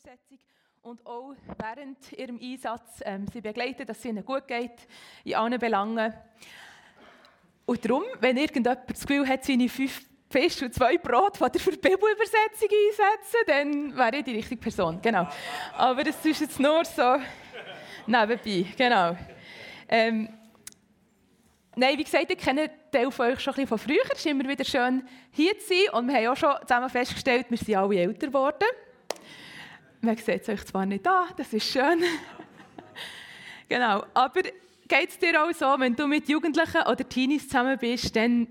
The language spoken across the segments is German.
Bibelübersetzung und auch während ihrem Einsatz ähm, sie begleiten, dass es ihnen gut geht in allen Belangen. Und darum, wenn irgendjemand das Gefühl hat, seine fünf Fisch und zwei Brot von der Bibelübersetzung einsetzen, dann wäre ich die richtige Person. Genau. Aber das ist jetzt nur so nebenbei. Genau. Ähm, Nein, wie gesagt, ich kenne Teil von euch schon ein bisschen von früher. Es ist immer wieder schön, hier zu sein. Und wir haben auch schon zusammen festgestellt, wir sind alle älter geworden. Man sieht es euch zwar nicht an, das ist schön. genau, aber geht es dir auch so, wenn du mit Jugendlichen oder Teenies zusammen bist, dann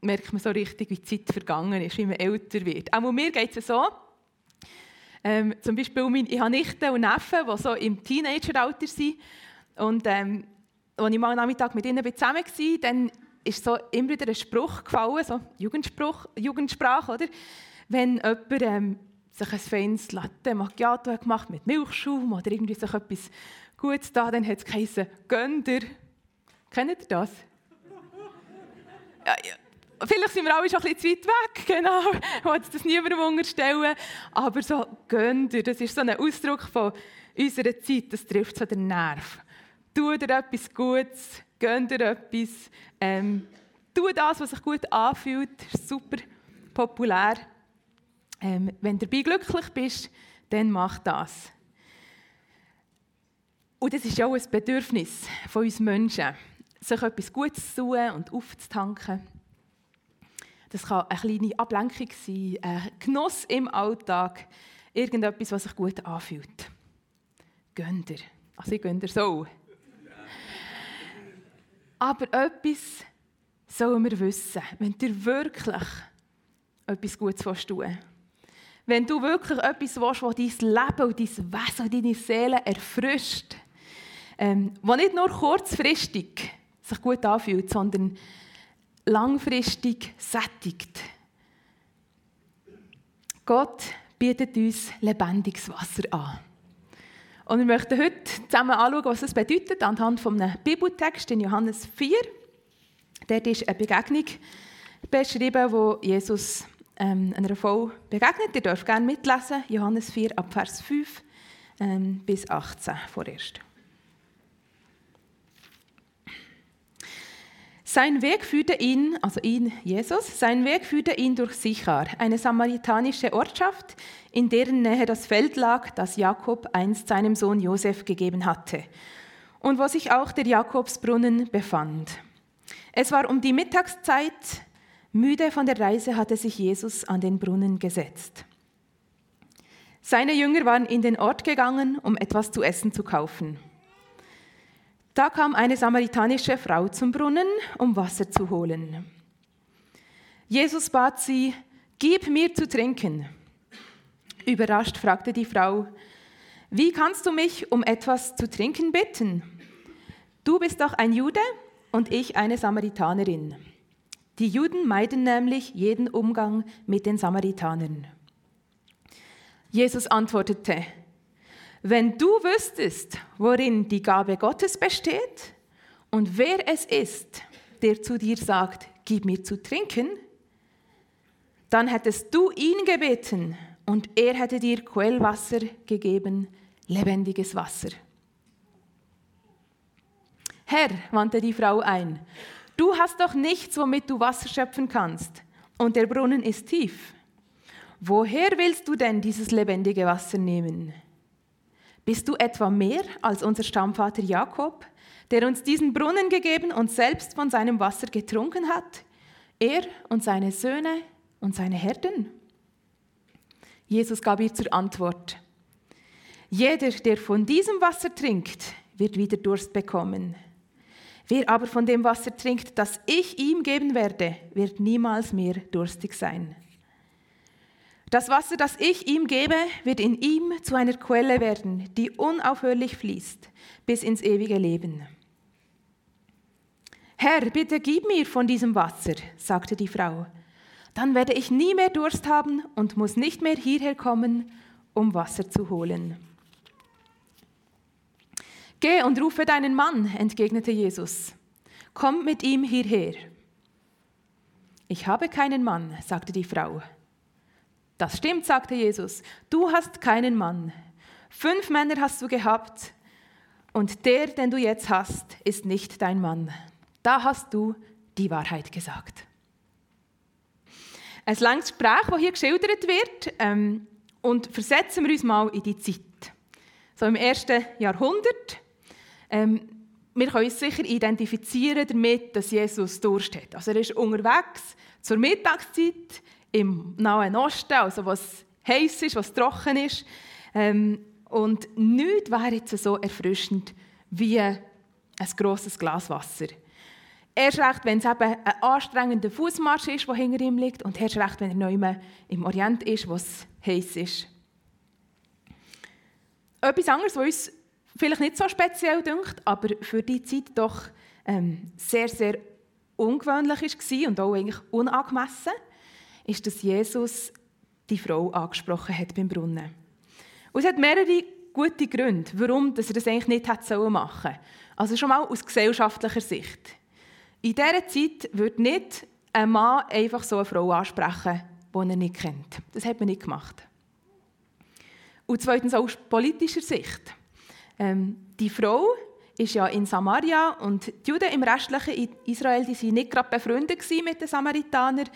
merkt man so richtig, wie die Zeit vergangen ist, wie man älter wird. Auch mir geht es so. Ähm, zum Beispiel, ich habe Nichten und Neffen, die so im Teenageralter sind. Und ähm, als ich mal am Nachmittag mit ihnen zusammen war, dann ist so immer wieder ein Spruch gefallen, so Jugendspruch, Jugendsprache, oder? Wenn jemand ähm, sich ein feines Latte Macchiato gemacht mit Milchschaum oder irgendwie sich etwas Gutes da, dann hat es geheißen, gönn dir. Kennt ihr das? ja, ja. Vielleicht sind wir alle schon ein bisschen zu weit weg, genau. Ich wollte das niemandem unterstellen. Aber so, gönn dir, das ist so ein Ausdruck von unserer Zeit, das trifft so den Nerv tu dir etwas Gutes, gönn dir etwas, ähm, tu das, was sich gut anfühlt, ist super populär. Ähm, wenn du dabei glücklich bist, dann mach das. Und das ist auch ein Bedürfnis von uns Menschen, sich etwas Gutes zu tun und aufzutanken. Das kann eine kleine Ablenkung sein, ein Genuss im Alltag, irgendetwas, was sich gut anfühlt. Gönn dir. Also ich gönn dir so. Aber etwas sollen wir wissen, wenn du wirklich etwas Gutes tun willst. Wenn du wirklich etwas willst, das dein Leben und dein Wesen und deine Seele erfrischt, ähm, was nicht nur kurzfristig sich gut anfühlt, sondern langfristig sättigt. Gott bietet uns lebendiges Wasser an. Und wir möchten heute zusammen anschauen, was das bedeutet, anhand einem Bibeltext in Johannes 4. Dort ist eine Begegnung beschrieben, wo Jesus ähm, einer Frau begegnet. Ihr dürft gerne mitlesen, Johannes 4 ab Vers 5 ähm, bis 18 vorerst. Sein Weg führte ihn, also ihn, Jesus, sein Weg führte ihn durch Sichar, eine samaritanische Ortschaft, in deren Nähe das Feld lag, das Jakob einst seinem Sohn Josef gegeben hatte und wo sich auch der Jakobsbrunnen befand. Es war um die Mittagszeit, müde von der Reise hatte sich Jesus an den Brunnen gesetzt. Seine Jünger waren in den Ort gegangen, um etwas zu essen zu kaufen. Da kam eine samaritanische Frau zum Brunnen, um Wasser zu holen. Jesus bat sie, Gib mir zu trinken. Überrascht fragte die Frau, Wie kannst du mich um etwas zu trinken bitten? Du bist doch ein Jude und ich eine Samaritanerin. Die Juden meiden nämlich jeden Umgang mit den Samaritanern. Jesus antwortete, wenn du wüsstest, worin die Gabe Gottes besteht und wer es ist, der zu dir sagt, gib mir zu trinken, dann hättest du ihn gebeten und er hätte dir Quellwasser gegeben, lebendiges Wasser. Herr, wandte die Frau ein, du hast doch nichts, womit du Wasser schöpfen kannst, und der Brunnen ist tief. Woher willst du denn dieses lebendige Wasser nehmen? Bist du etwa mehr als unser Stammvater Jakob, der uns diesen Brunnen gegeben und selbst von seinem Wasser getrunken hat? Er und seine Söhne und seine Herden? Jesus gab ihr zur Antwort, jeder, der von diesem Wasser trinkt, wird wieder Durst bekommen. Wer aber von dem Wasser trinkt, das ich ihm geben werde, wird niemals mehr durstig sein. Das Wasser, das ich ihm gebe, wird in ihm zu einer Quelle werden, die unaufhörlich fließt bis ins ewige Leben. Herr, bitte gib mir von diesem Wasser, sagte die Frau. Dann werde ich nie mehr Durst haben und muss nicht mehr hierher kommen, um Wasser zu holen. Geh und rufe deinen Mann, entgegnete Jesus. Komm mit ihm hierher. Ich habe keinen Mann, sagte die Frau. Das stimmt, sagte Jesus. Du hast keinen Mann. Fünf Männer hast du gehabt und der, den du jetzt hast, ist nicht dein Mann. Da hast du die Wahrheit gesagt. Ein langes Gespräch, das hier geschildert wird. Ähm, und versetzen wir uns mal in die Zeit. So im ersten Jahrhundert. Ähm, wir können uns sicher identifizieren damit, dass Jesus Durst hat. Also er ist unterwegs zur Mittagszeit im Nahen Osten, also was heiß ist, was trocken ist. Ähm, und nichts wäre jetzt so erfrischend wie ein grosses Glas Wasser. Erst recht, wenn es eben ein anstrengender Fußmarsch ist, der hinter ihm liegt, und erst recht, wenn er neu im Orient ist, wo es heiß ist. Etwas anderes, was uns vielleicht nicht so speziell dünkt, aber für die Zeit doch ähm, sehr, sehr ungewöhnlich war und auch eigentlich unangemessen, ist, dass Jesus die Frau angesprochen hat beim Brunnen. Und es hat mehrere gute Gründe, warum er das eigentlich nicht hätte machen sollen. Also schon mal aus gesellschaftlicher Sicht. In dieser Zeit würde nicht ein Mann einfach so eine Frau ansprechen, die er nicht kennt. Das hat man nicht gemacht. Und zweitens auch aus politischer Sicht. Ähm, die Frau ist ja in Samaria und die Juden im restlichen Israel die sind nicht gerade befreundet mit den Samaritanern.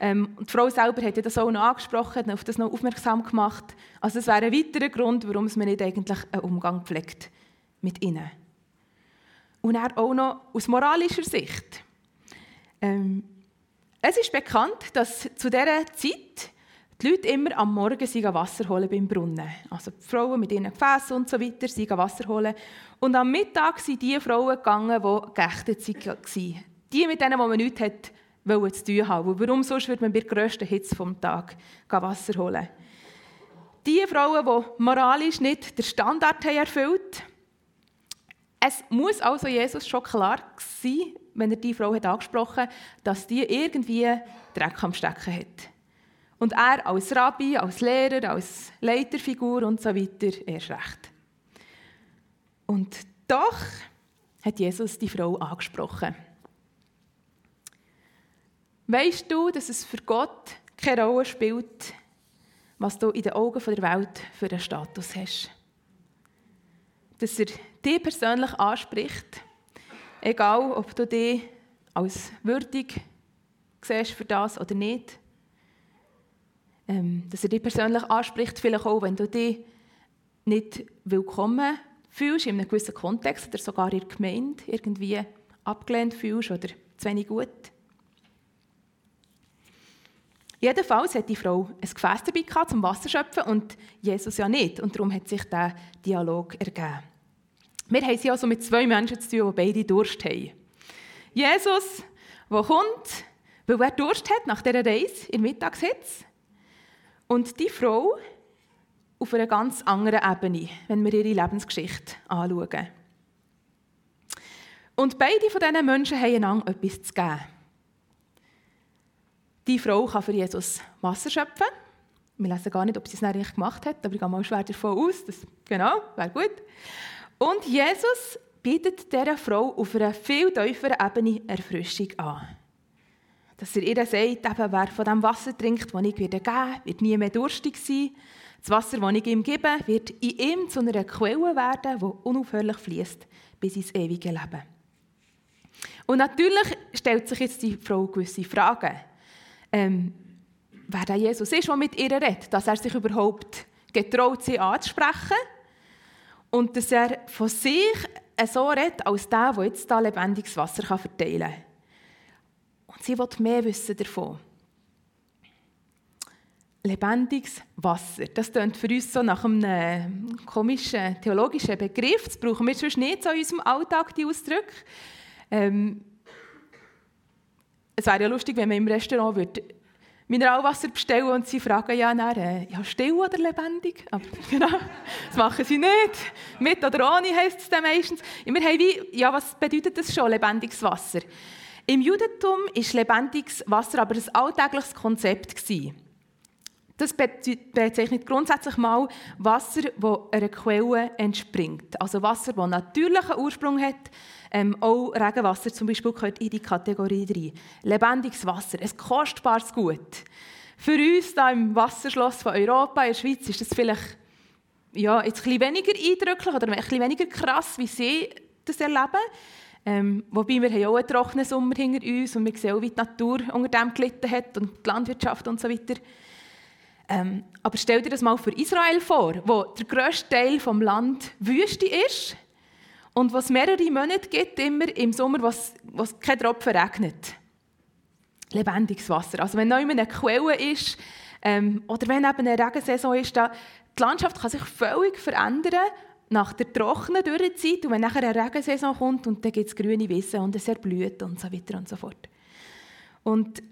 Ähm, die Frau selber hat das auch noch angesprochen, und auf das noch aufmerksam gemacht. Also es wäre ein weiterer Grund, warum man nicht eigentlich einen Umgang pflegt mit ihnen. Und er auch noch aus moralischer Sicht. Ähm, es ist bekannt, dass zu dieser Zeit die Leute immer am Morgen Wasser holen beim Brunnen. Also die Frauen mit ihren Gefäßen und so weiter Wasser holen. Und am Mittag sind die Frauen gegangen, die geächtet waren. Die, mit denen man nichts hat, zu tun haben. Warum sonst würde man bei der grössten Hitze vom Tag Wasser holen? Die Frauen, die moralisch nicht den Standard haben erfüllt es muss also Jesus schon klar sein, wenn er die Frau hat angesprochen hat, dass die irgendwie Dreck am Stecken hat. Und er als Rabbi, als Lehrer, als Leiterfigur und so weiter erst recht. Und doch hat Jesus die Frau angesprochen. Weißt du, dass es für Gott keine Rolle spielt, was du in den Augen der Welt für einen Status hast? Dass er dich persönlich anspricht, egal ob du dich als würdig siehst für das oder nicht. Ähm, dass er dich persönlich anspricht, vielleicht auch, wenn du dich nicht willkommen fühlst in einem gewissen Kontext oder sogar in der Gemeinde irgendwie abgelehnt fühlst oder zu wenig gut. Jedenfalls hat die Frau ein Gefäß dabei gehabt, zum Wasser schöpfen und Jesus ja nicht. Und darum hat sich der Dialog ergeben. Wir haben es also mit zwei Menschen zu tun, die beide Durst haben. Jesus, der kommt, weil er Durst hat nach dieser Reise in Mittagshitze. Und die Frau auf einer ganz anderen Ebene, wenn wir ihre Lebensgeschichte anschauen. Und beide von diesen Menschen haben einander etwas zu geben. Die Frau kann für Jesus Wasser schöpfen. Wir lesen gar nicht, ob sie es eigentlich gemacht hat, aber ich gehe mal schwer davon aus. Dass, genau, wäre gut. Und Jesus bietet dieser Frau auf einer viel tieferen Ebene Erfrischung an. Dass er ihr sagt, eben, wer von dem Wasser trinkt, das ich geben werde, wird nie mehr durstig sein. Das Wasser, das ich ihm gebe, wird in ihm zu einer Quelle werden, die unaufhörlich fließt bis ins ewige Leben. Und natürlich stellt sich jetzt die Frau gewisse Fragen ähm, wer der Jesus ist, der mit ihr redet, dass er sich überhaupt getraut, sie anzusprechen und dass er von sich so redet, als der, der jetzt da lebendiges Wasser verteilen kann. Und sie will mehr wissen davon. Lebendiges Wasser. Das klingt für uns so nach einem komischen theologischen Begriff. Das brauchen wir sonst nicht so in unserem Alltag, die Ausdrücke. Ähm, es wäre ja lustig, wenn man im Restaurant würde Mineralwasser bestellen und sie fragen ja dann, äh, ja, still oder lebendig? Aber genau, das machen sie nicht. Mit oder ohne heisst es dann meistens. Wir haben wie, ja, was bedeutet das schon, lebendiges Wasser? Im Judentum ist lebendiges Wasser aber ein alltägliches Konzept. Das bezeichnet grundsätzlich mal Wasser, das einer Quelle entspringt. Also Wasser, das natürlichen Ursprung hat. Ähm, auch Regenwasser zum Beispiel gehört in die Kategorie 3. Lebendiges Wasser, ein kostbares Gut. Für uns hier im Wasserschloss von Europa, in der Schweiz, ist das vielleicht ja, jetzt ein bisschen weniger eindrücklich oder ein bisschen weniger krass, wie sie das erleben. Ähm, wobei wir haben auch einen trockenen Sommer hinter uns und wir sehen auch, wie die Natur unter dem gelitten hat und die Landwirtschaft und so weiter. Ähm, aber stell dir das mal für Israel vor, wo der grösste Teil des Land Wüste ist und was mehrere Monate gibt, immer im Sommer, was, was kein Tropfen regnet. Lebendiges Wasser. Also wenn noch eine Quelle ist ähm, oder wenn eben eine Regensaison ist, da, die Landschaft kann sich völlig verändern nach der trockenen Dürrezeit und wenn nachher eine Regensaison kommt und dann gibt es grüne Wiese und es erblüht und so weiter und so fort. Und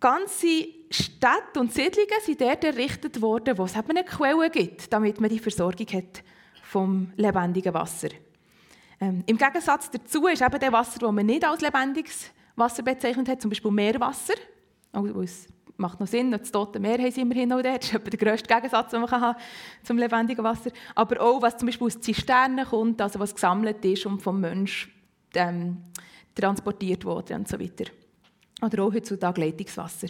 ganze Städte und Siedlungen sind dort errichtet worden, wo es eine Quelle gibt, damit man die Versorgung hat vom lebendigen Wasser. Ähm, Im Gegensatz dazu ist eben das Wasser, das man nicht als lebendiges Wasser bezeichnet hat, zum Beispiel Meerwasser. Es macht noch Sinn, das Tote Meer haben sie immerhin noch dort. Das ist der grösste Gegensatz, den man haben zum lebendigen Wasser Aber auch, was zum Beispiel aus Zisternen kommt, also was gesammelt ist und vom Mensch ähm, transportiert wurde und so weiter. Oder auch heutzutage Leitungswasser.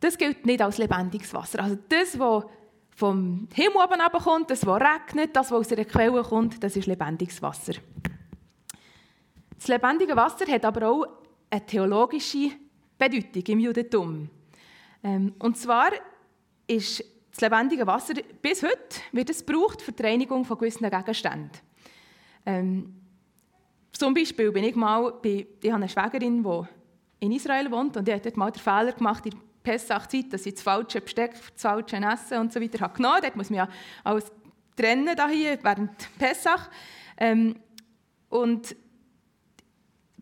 Das gilt nicht als lebendiges Wasser. Also das, was vom Himmel oben kommt, das, was regnet, das, was aus einer Quelle kommt, das ist lebendiges Wasser. Das lebendige Wasser hat aber auch eine theologische Bedeutung im Judentum. Ähm, und zwar ist das lebendige Wasser bis heute wird es gebraucht für die Reinigung von gewissen Gegenständen. Ähm, zum Beispiel bin ich mal bei, ich habe eine Schwägerin, die in Israel wohnt und die hat dort mal den Fehler gemacht, in Pessachzeit, dass ich das falsche Besteck das falsche Essen und so weiter habe genommen. Dort muss man ja alles trennen da hier während Pessach. Ähm, und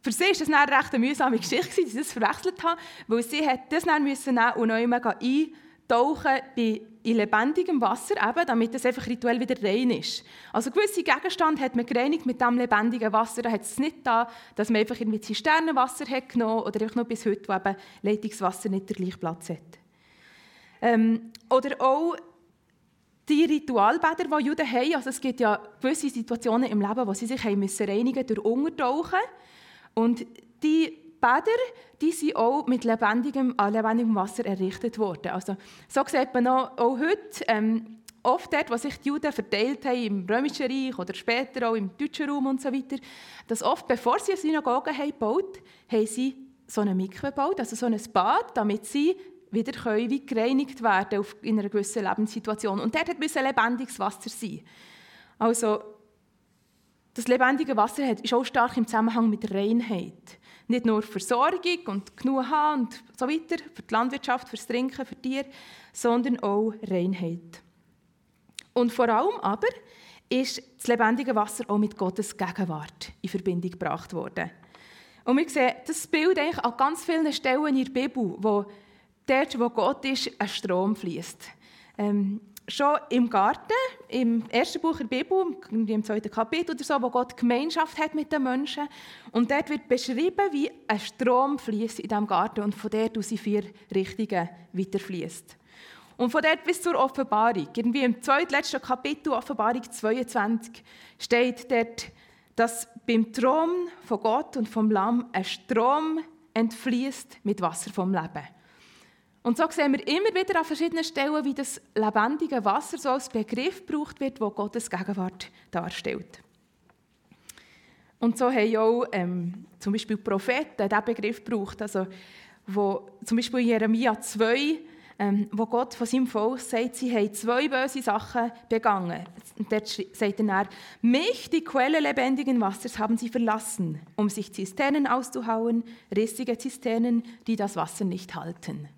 für sie war das eine recht mühsame Geschichte, dass sie das verwechselt haben, weil sie hat das dann müssen nehmen und neu eintauchen bei in lebendigem Wasser, eben, damit es einfach rituell wieder rein ist. Also gewisse Gegenstände hat man gereinigt mit dem lebendigen Wasser. Da hat es nicht da, dass man einfach irgendwie Zisternenwasser hat genommen oder einfach noch bis heute, wo eben Leitungswasser nicht den gleichen Platz hat. Ähm, oder auch die Ritualbäder, die Juden haben. Also es gibt ja gewisse Situationen im Leben, wo sie sich haben müssen reinigen durch Untertauchen. Und die Bäder die sind auch mit lebendigem, lebendigem Wasser errichtet worden. Also, so sieht man auch, auch heute, ähm, oft dort, wo sich die Juden verteilt haben, im Römischen Reich oder später auch im deutschen Raum und so weiter, dass oft, bevor sie eine Synagoge haben gebaut haben, sie so eine Mikve gebaut, also so ein Bad, damit sie wieder können, wie gereinigt werden in einer gewissen Lebenssituation. Und dort musste lebendiges Wasser sein. Also, das lebendige Wasser ist auch stark im Zusammenhang mit Reinheit. Nicht nur Versorgung und genug haben und so weiter, für die Landwirtschaft, fürs Trinken, für Tiere, sondern auch Reinheit. Und vor allem aber ist das lebendige Wasser auch mit Gottes Gegenwart in Verbindung gebracht worden. Und wir sehen das Bild eigentlich an ganz vielen Stellen in der Bibel, wo dort, wo Gott ist, ein Strom fließt. Ähm, schon im Garten, im ersten Buch der Bibel, im zweiten Kapitel oder so, wo Gott Gemeinschaft hat mit den Menschen. Und dort wird beschrieben, wie ein Strom fließt in diesem Garten und von dort aus in vier Richtungen weiterfließt. Und von dort bis zur Offenbarung, irgendwie im zweitletzten Kapitel, Offenbarung 22, steht dort, dass beim Thron von Gott und vom Lamm ein Strom entfließt mit Wasser vom Leben. Und so sehen wir immer wieder an verschiedenen Stellen, wie das lebendige Wasser so als Begriff gebraucht wird, wo Gottes Gegenwart darstellt. Und so haben auch ähm, zum Beispiel Propheten diesen Begriff gebraucht, also wo zum Beispiel in Jeremia 2, ähm, wo Gott von seinem Volk sagt, sie haben zwei böse Sachen begangen. Und dort sagt er dann, mich, die Quelle lebendigen Wassers, haben sie verlassen, um sich Zisternen auszuhauen, rissige Zisternen, die das Wasser nicht halten.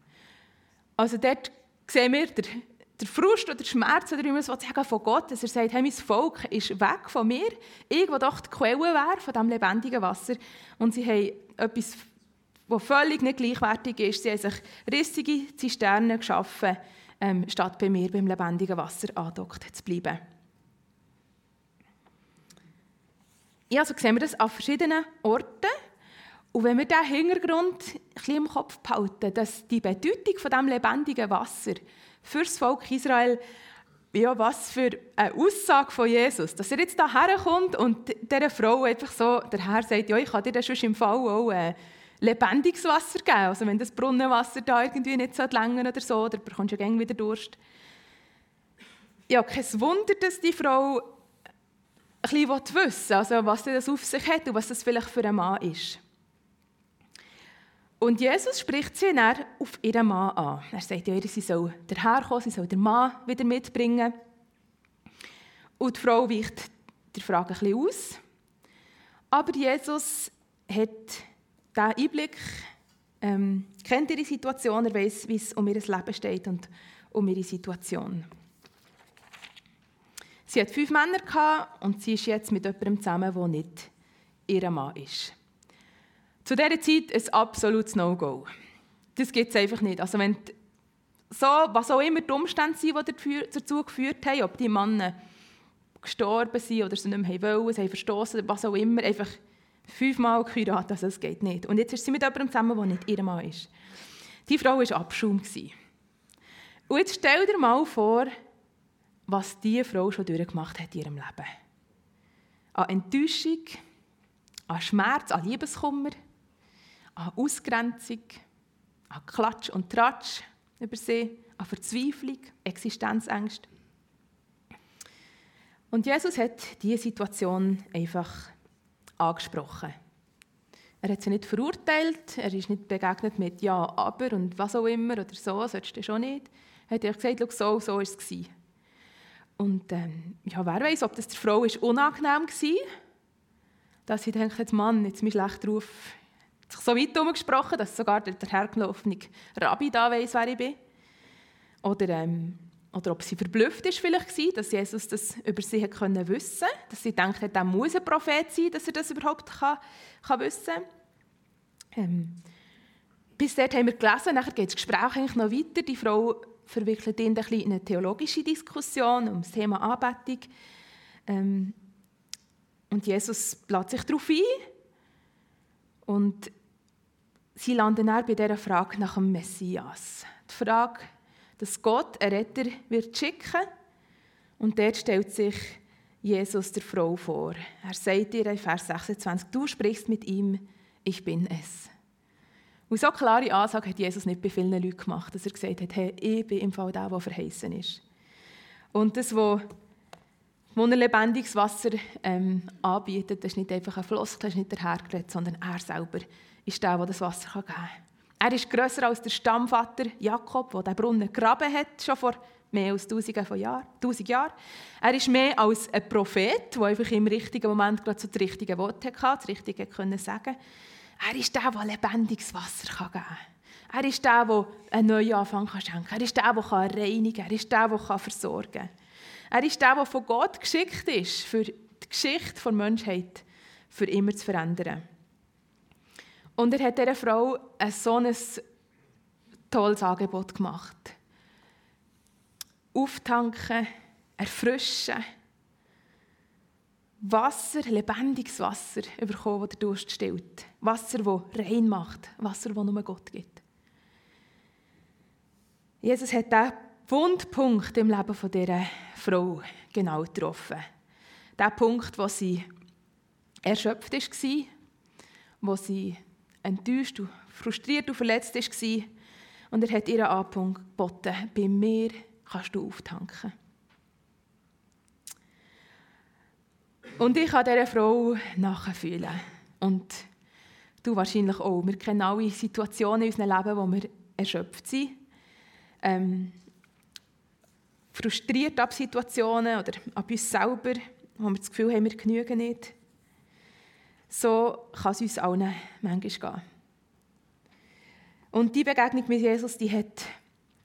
Also dort sehen wir den, der Frust oder der Schmerz, oder wie man sagen von Gott, dass er sagt, hey, mein Volk ist weg von mir, ich, doch die Quelle wäre von diesem lebendigen Wasser. Und sie haben etwas, das völlig nicht gleichwertig ist. Sie haben sich rissige Zisternen geschaffen, ähm, statt bei mir beim lebendigen Wasser andockt zu bleiben. Ja, also sehen wir das an verschiedenen Orten. Und wenn wir diesen Hintergrund im Kopf behalten, dass die Bedeutung von diesem lebendigen Wasser für das Volk Israel, ja, was für eine Aussage von Jesus, dass er jetzt hierher kommt und dieser Frau einfach so, der Herr sagt, ja, ich kann dir das schon im Fall auch äh, lebendiges Wasser geben. Also wenn das Brunnenwasser da irgendwie nicht so länger oder so, dann bekommst du ja wieder Durst. ja, kein Wunder, dass die Frau ein bisschen wissen also was das auf sich hat und was das vielleicht für ein Mann ist. Und Jesus spricht sie dann auf ihren Mann an. Er sagt ihr, sie soll daherkommen, sie soll den Mann wieder mitbringen. Und die Frau weicht der Frage ein bisschen aus. Aber Jesus hat diesen Einblick, ähm, kennt ihre Situation, er weiß, wie es um ihr Leben steht und um ihre Situation. Sie hat fünf Männer gehabt und sie ist jetzt mit jemandem zusammen, der nicht ihr Mann ist. Zu dieser Zeit ein absolutes No-Go. Das gibt es einfach nicht. Also wenn so, was auch immer die Umstände sind, die dazu geführt haben, ob die Männer gestorben sind oder sie nicht mehr wollen, sie haben verstoßen, was auch immer, einfach fünfmal geheiratet, also das geht nicht. Und jetzt ist sie mit jemandem zusammen, der nicht ihr Mann ist. Die Frau war Abschaum. Und jetzt stell dir mal vor, was diese Frau schon durchgemacht hat in ihrem Leben. An Enttäuschung, an Schmerz, an Liebeskummer, an Ausgrenzung, an Klatsch und Tratsch über sie, an Verzweiflung, Existenzängste. Und Jesus hat diese Situation einfach angesprochen. Er hat sie nicht verurteilt, er ist nicht begegnet mit Ja, aber und was auch immer oder so, solltest du schon nicht. Er hat gesagt, so, so war es. Und ähm, ja, wer weiß, ob das der Frau ist unangenehm war, dass sie denkt, Mann, jetzt mein schlechter Ruf sich so weit herumgesprochen, dass sogar der, der hergelaufene Rabbi da weiß, wer ich bin. Oder, ähm, oder ob sie verblüfft ist vielleicht war, dass Jesus das über sie hat können wissen dass sie denkt, er muss ein Prophet sein, dass er das überhaupt kann, kann wissen kann. Ähm, bis dort haben wir gelesen, nachher geht das Gespräch eigentlich noch weiter. Die Frau verwickelt ihn in eine theologische Diskussion um das Thema Anbetung. Ähm, und Jesus lädt sich darauf ein. Und sie landen dann bei dieser Frage nach dem Messias. Die Frage, dass Gott einen Retter wird schicken und dort stellt sich Jesus der Frau vor. Er sagt ihr in Vers 26, du sprichst mit ihm, ich bin es. Und so klare Ansage hat Jesus nicht bei vielen Leuten gemacht, dass er gesagt hat, hey, ich bin im Fall der, der verheißen ist. Und das, was wo er lebendiges Wasser ähm, anbietet, das ist nicht einfach ein Fluss, das ist nicht der Hergeredet, sondern er selber ist der, der das Wasser geben kann. Er ist grösser als der Stammvater Jakob, der den Brunnen gegraben hat, schon vor mehr als tausenden von Jahren, tausend Jahren. Er ist mehr als ein Prophet, der einfach im richtigen Moment gerade so das richtige Wort hatte, das Richtige können sagen Er ist der, der lebendiges Wasser geben kann. Er ist der, der einen neuen Anfang schenken kann. Er ist der, der reinigen kann. Er ist der, der versorgen kann. Er ist der, der von Gott geschickt ist, für die Geschichte der Menschheit für immer zu verändern. Und er hat dieser Frau ein so ein tolles Angebot gemacht. Auftanken, erfrischen, Wasser, lebendiges Wasser bekommen, das der Durst stillt. Wasser, das rein macht. Wasser, das nur Gott gibt. Jesus hat diesen Wundpunkt im Leben dieser Frau genau getroffen. Der Punkt, wo sie erschöpft war, wo sie enttäuscht, und frustriert und verletzt war. Und er hat ihr angeboten, bei mir kannst du auftanken. Und ich kann dieser Frau nachfühlen. Und du wahrscheinlich auch. Wir kennen alle Situationen in unserem Leben, wo wir erschöpft sind. Ähm, frustriert ab Situationen oder ab uns selber, wo wir das Gefühl haben, wir genügen nicht. So kann es uns allen manchmal gehen. Und die Begegnung mit Jesus, die hat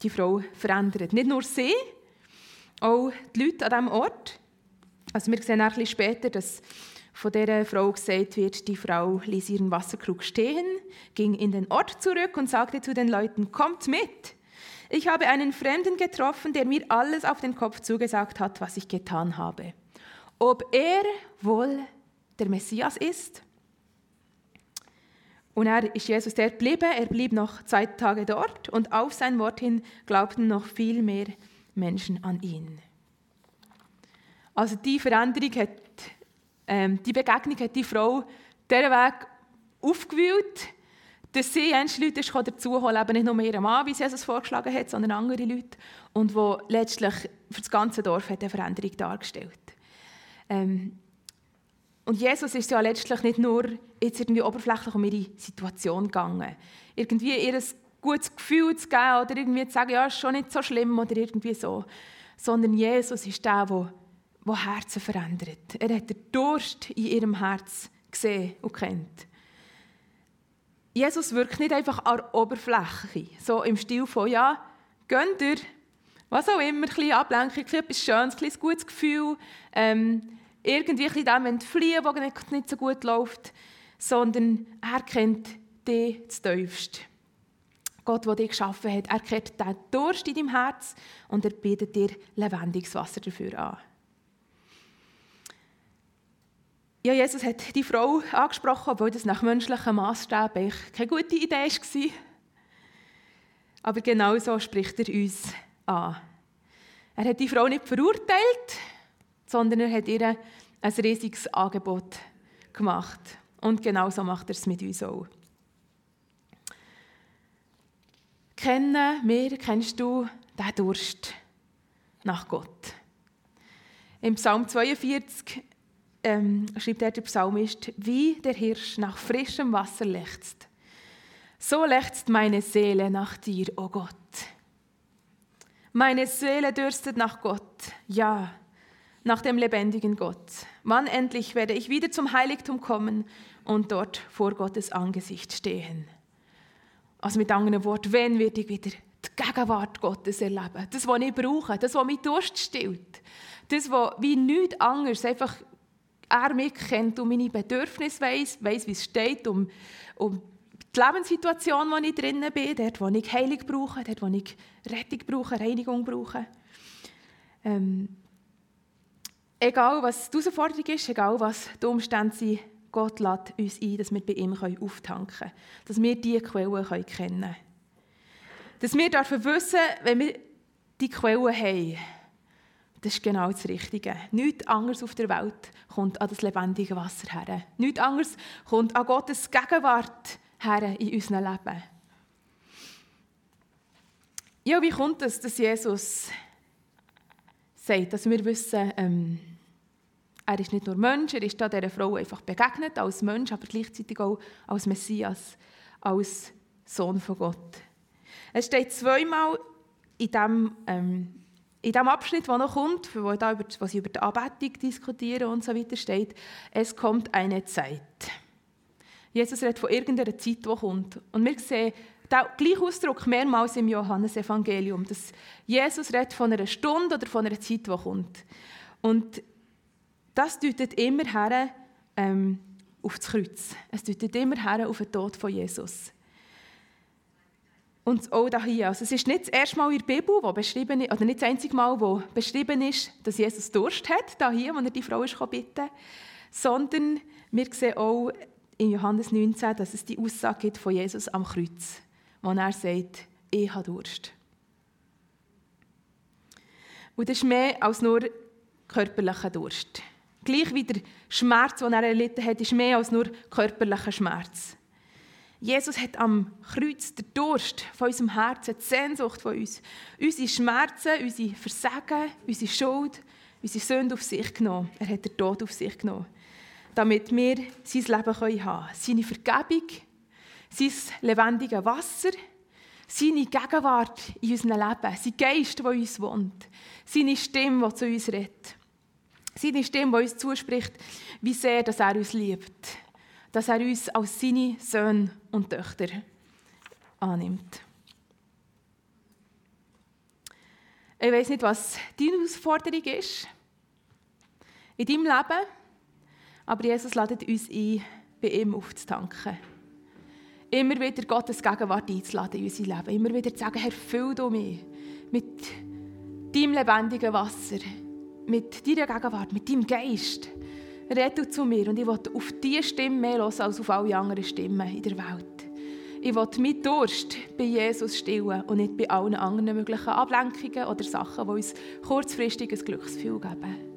die Frau verändert. Nicht nur sie, auch die Leute an diesem Ort. Also wir sehen ein bisschen später, dass von dieser Frau gesagt wird, die Frau ließ ihren Wasserkrug stehen, ging in den Ort zurück und sagte zu den Leuten, kommt mit. Ich habe einen Fremden getroffen, der mir alles auf den Kopf zugesagt hat, was ich getan habe. Ob er wohl der Messias ist? Und er ist Jesus der blieb, er blieb noch zwei Tage dort und auf sein Wort hin glaubten noch viel mehr Menschen an ihn. Also die Veränderung hat, ähm, die Begegnung hat die Frau diesen Weg aufgewühlt, dass sie einige Leute holen, eben nicht nur ihren Mann, wie sie es vorgeschlagen hat, sondern andere Leute. Und wo letztlich für das ganze Dorf hat eine Veränderung dargestellt. Ähm, und Jesus ist ja letztlich nicht nur jetzt irgendwie oberflächlich um ihre Situation gegangen. Irgendwie ihr gutes Gefühl zu geben oder irgendwie zu sagen, ja, ist schon nicht so schlimm oder irgendwie so. Sondern Jesus ist der, der, der Herzen verändert. Er hat den Durst in ihrem Herz gesehen und kennt. Jesus wirkt nicht einfach an der Oberfläche, so im Stil von, ja, gönnt ihr, was auch immer, ein Ablenkung, etwas Schönes, ein gutes Gefühl, ähm, irgendwie ein dem entfliehen, was nicht, nicht so gut läuft, sondern er kennt dich zu tiefst. Gott, der dich geschaffen hat, er kennt den Durst in deinem Herz und er bietet dir lebendiges Wasser dafür an. Ja, Jesus hat die Frau angesprochen, obwohl das nach menschlichen Maßstäben keine gute Idee war. Aber genau so spricht er uns an. Er hat die Frau nicht verurteilt, sondern er hat ihr ein riesiges Angebot gemacht. Und genau so macht er es mit uns auch. Kennen wir, kennst du den Durst nach Gott? Im Psalm 42 ähm, schreibt er der Psalmist, wie der Hirsch nach frischem Wasser lechzt. So lechzt meine Seele nach dir, o oh Gott. Meine Seele dürstet nach Gott, ja, nach dem lebendigen Gott. Wann endlich werde ich wieder zum Heiligtum kommen und dort vor Gottes Angesicht stehen? Also mit anderen Worten, wenn werde ich wieder die Gegenwart Gottes erleben? Das, was ich brauche, das, was mich Durst stillt. Das, was wie nichts anderes einfach er mich kennt und meine Bedürfnisse weiß, weiß, wie es steht, um, um die Lebenssituation, in der ich drinnen bin, dort, wo ich Heilung brauche, dort, wo ich Rettung brauche, Reinigung brauche. Ähm, egal, was die Herausforderung ist, egal, was die Umstände sind, Gott lädt uns ein, dass wir bei ihm auftanken können, dass wir diese Quellen kennen können. Dass wir dürfen wissen, wenn wir die Quellen haben, das ist genau das Richtige. Nichts anderes auf der Welt kommt an das lebendige Wasser her. Nichts anderes kommt an Gottes Gegenwart her in unserem Leben. Ja, wie kommt es, dass Jesus sagt, dass wir wissen, ähm, er ist nicht nur Mensch, er ist dieser Frau einfach begegnet als Mensch, aber gleichzeitig auch als Messias, als Sohn von Gott. Es steht zweimal in diesem ähm, in dem Abschnitt, der noch kommt, wo, da über, wo sie über die Anbetung diskutieren und so weiter, steht, es kommt eine Zeit. Jesus redet von irgendeiner Zeit, die kommt. Und wir sehen den gleichen Ausdruck mehrmals im Johannesevangelium, dass Jesus redet von einer Stunde oder von einer Zeit, die kommt. Und das deutet immer her ähm, auf das Kreuz. Es deutet immer her auf den Tod von Jesus. Und auch hier. Also es ist nicht das erste Mal in der Bibel, wo beschrieben ist, oder nicht das einzige Mal, wo beschrieben ist, dass Jesus Durst hat, da hier, wo er die Frau ist bitten sondern wir sehen auch in Johannes 19, dass es die Aussage gibt von Jesus am Kreuz, wo er sagt, ich habe Durst. Und das ist mehr als nur körperlicher Durst. Gleich wie der Schmerz, den er erlitten hat, ist mehr als nur körperlicher Schmerz. Jesus hat am Kreuz den Durst von unserem Herzen, die Sehnsucht von uns, unsere Schmerzen, unsere Versagen, unsere Schuld, unsere Sünde auf sich genommen. Er hat den Tod auf sich genommen, damit wir sein Leben haben können. Seine Vergebung, sein lebendiges Wasser, seine Gegenwart in unserem Leben, sein Geist, der uns wohnt, seine Stimme, die zu uns redet, seine Stimme, die uns zuspricht, wie sehr dass er uns liebt dass er uns als seine Söhne und Töchter annimmt. Ich weiß nicht, was deine Herausforderung ist in deinem Leben, aber Jesus lädt uns ein, bei ihm aufzutanken. Immer wieder Gottes Gegenwart einzuladen in unser Leben. Immer wieder zu sagen, Herr, füll du mich mit deinem lebendigen Wasser, mit deiner Gegenwart, mit deinem Geist. Rede zu mir und ich will auf diese Stimme mehr hören als auf alle anderen Stimmen in der Welt. Ich will mit Durst bei Jesus stillen und nicht bei allen anderen möglichen Ablenkungen oder Sachen, die uns kurzfristig ein Glücksgefühl geben.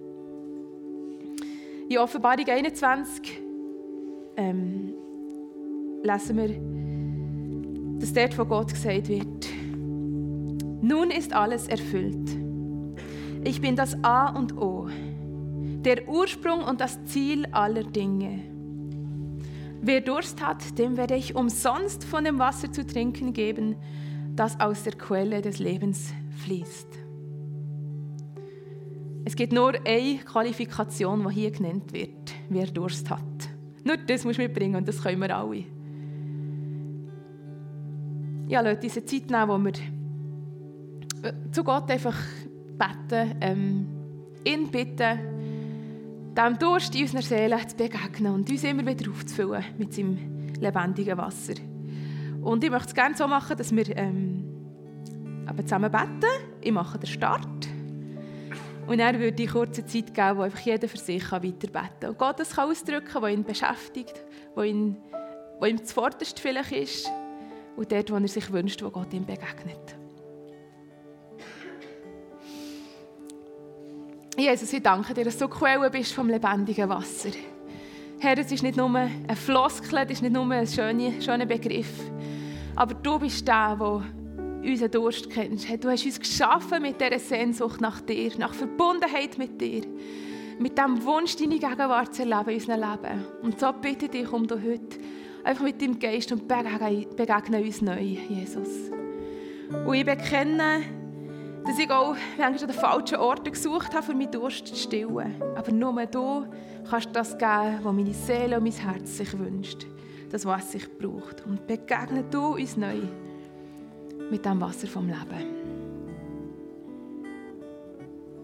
In Offenbarung 21 ähm, lesen wir, dass dort von Gott gesagt wird, nun ist alles erfüllt. Ich bin das A und O, der Ursprung und das Ziel aller Dinge. Wer Durst hat, dem werde ich umsonst von dem Wasser zu trinken geben, das aus der Quelle des Lebens fließt. Es gibt nur eine Qualifikation, die hier genannt wird, wer Durst hat. Nur das muss mitbringen und das können wir alle. Ja, Leute, diese Zeit nehmen, wo wir äh, zu Gott einfach beten, ähm, ihn bitten, dem Durst in unserer Seele zu begegnen und uns immer wieder aufzufüllen mit seinem lebendigen Wasser. Und ich möchte es gerne so machen, dass wir ähm, zusammen beten. Ich mache den Start. Und er würde die kurze Zeit geben, wo einfach jeder für sich weiter beten kann. Und Gott das kann ausdrücken, was ihn beschäftigt, was ihm, was ihm zuvorderst vielleicht ist und dort, wo er sich wünscht, wo Gott ihm begegnet. Jesus, ich danke dir, dass du Quelle bist vom lebendigen Wasser. Herr, es ist nicht nur ein Floskel, es ist nicht nur ein schöner, schöner Begriff, aber du bist der, der unseren Durst kennst. Du hast uns geschaffen mit dieser Sehnsucht nach dir, nach Verbundenheit mit dir, mit dem Wunsch, deine Gegenwart zu erleben in unserem Leben. Und so bitte ich dich, um du heute einfach mit deinem Geist und begegne uns neu, Jesus. Und ich bekenne, dass ich auch manchmal an den falschen Orten gesucht habe, um meinen Durst zu stillen. Aber nur du kannst das geben, was meine Seele und mein Herz sich wünscht. Das, was sich braucht. Und begegne du uns neu mit dem Wasser vom Leben.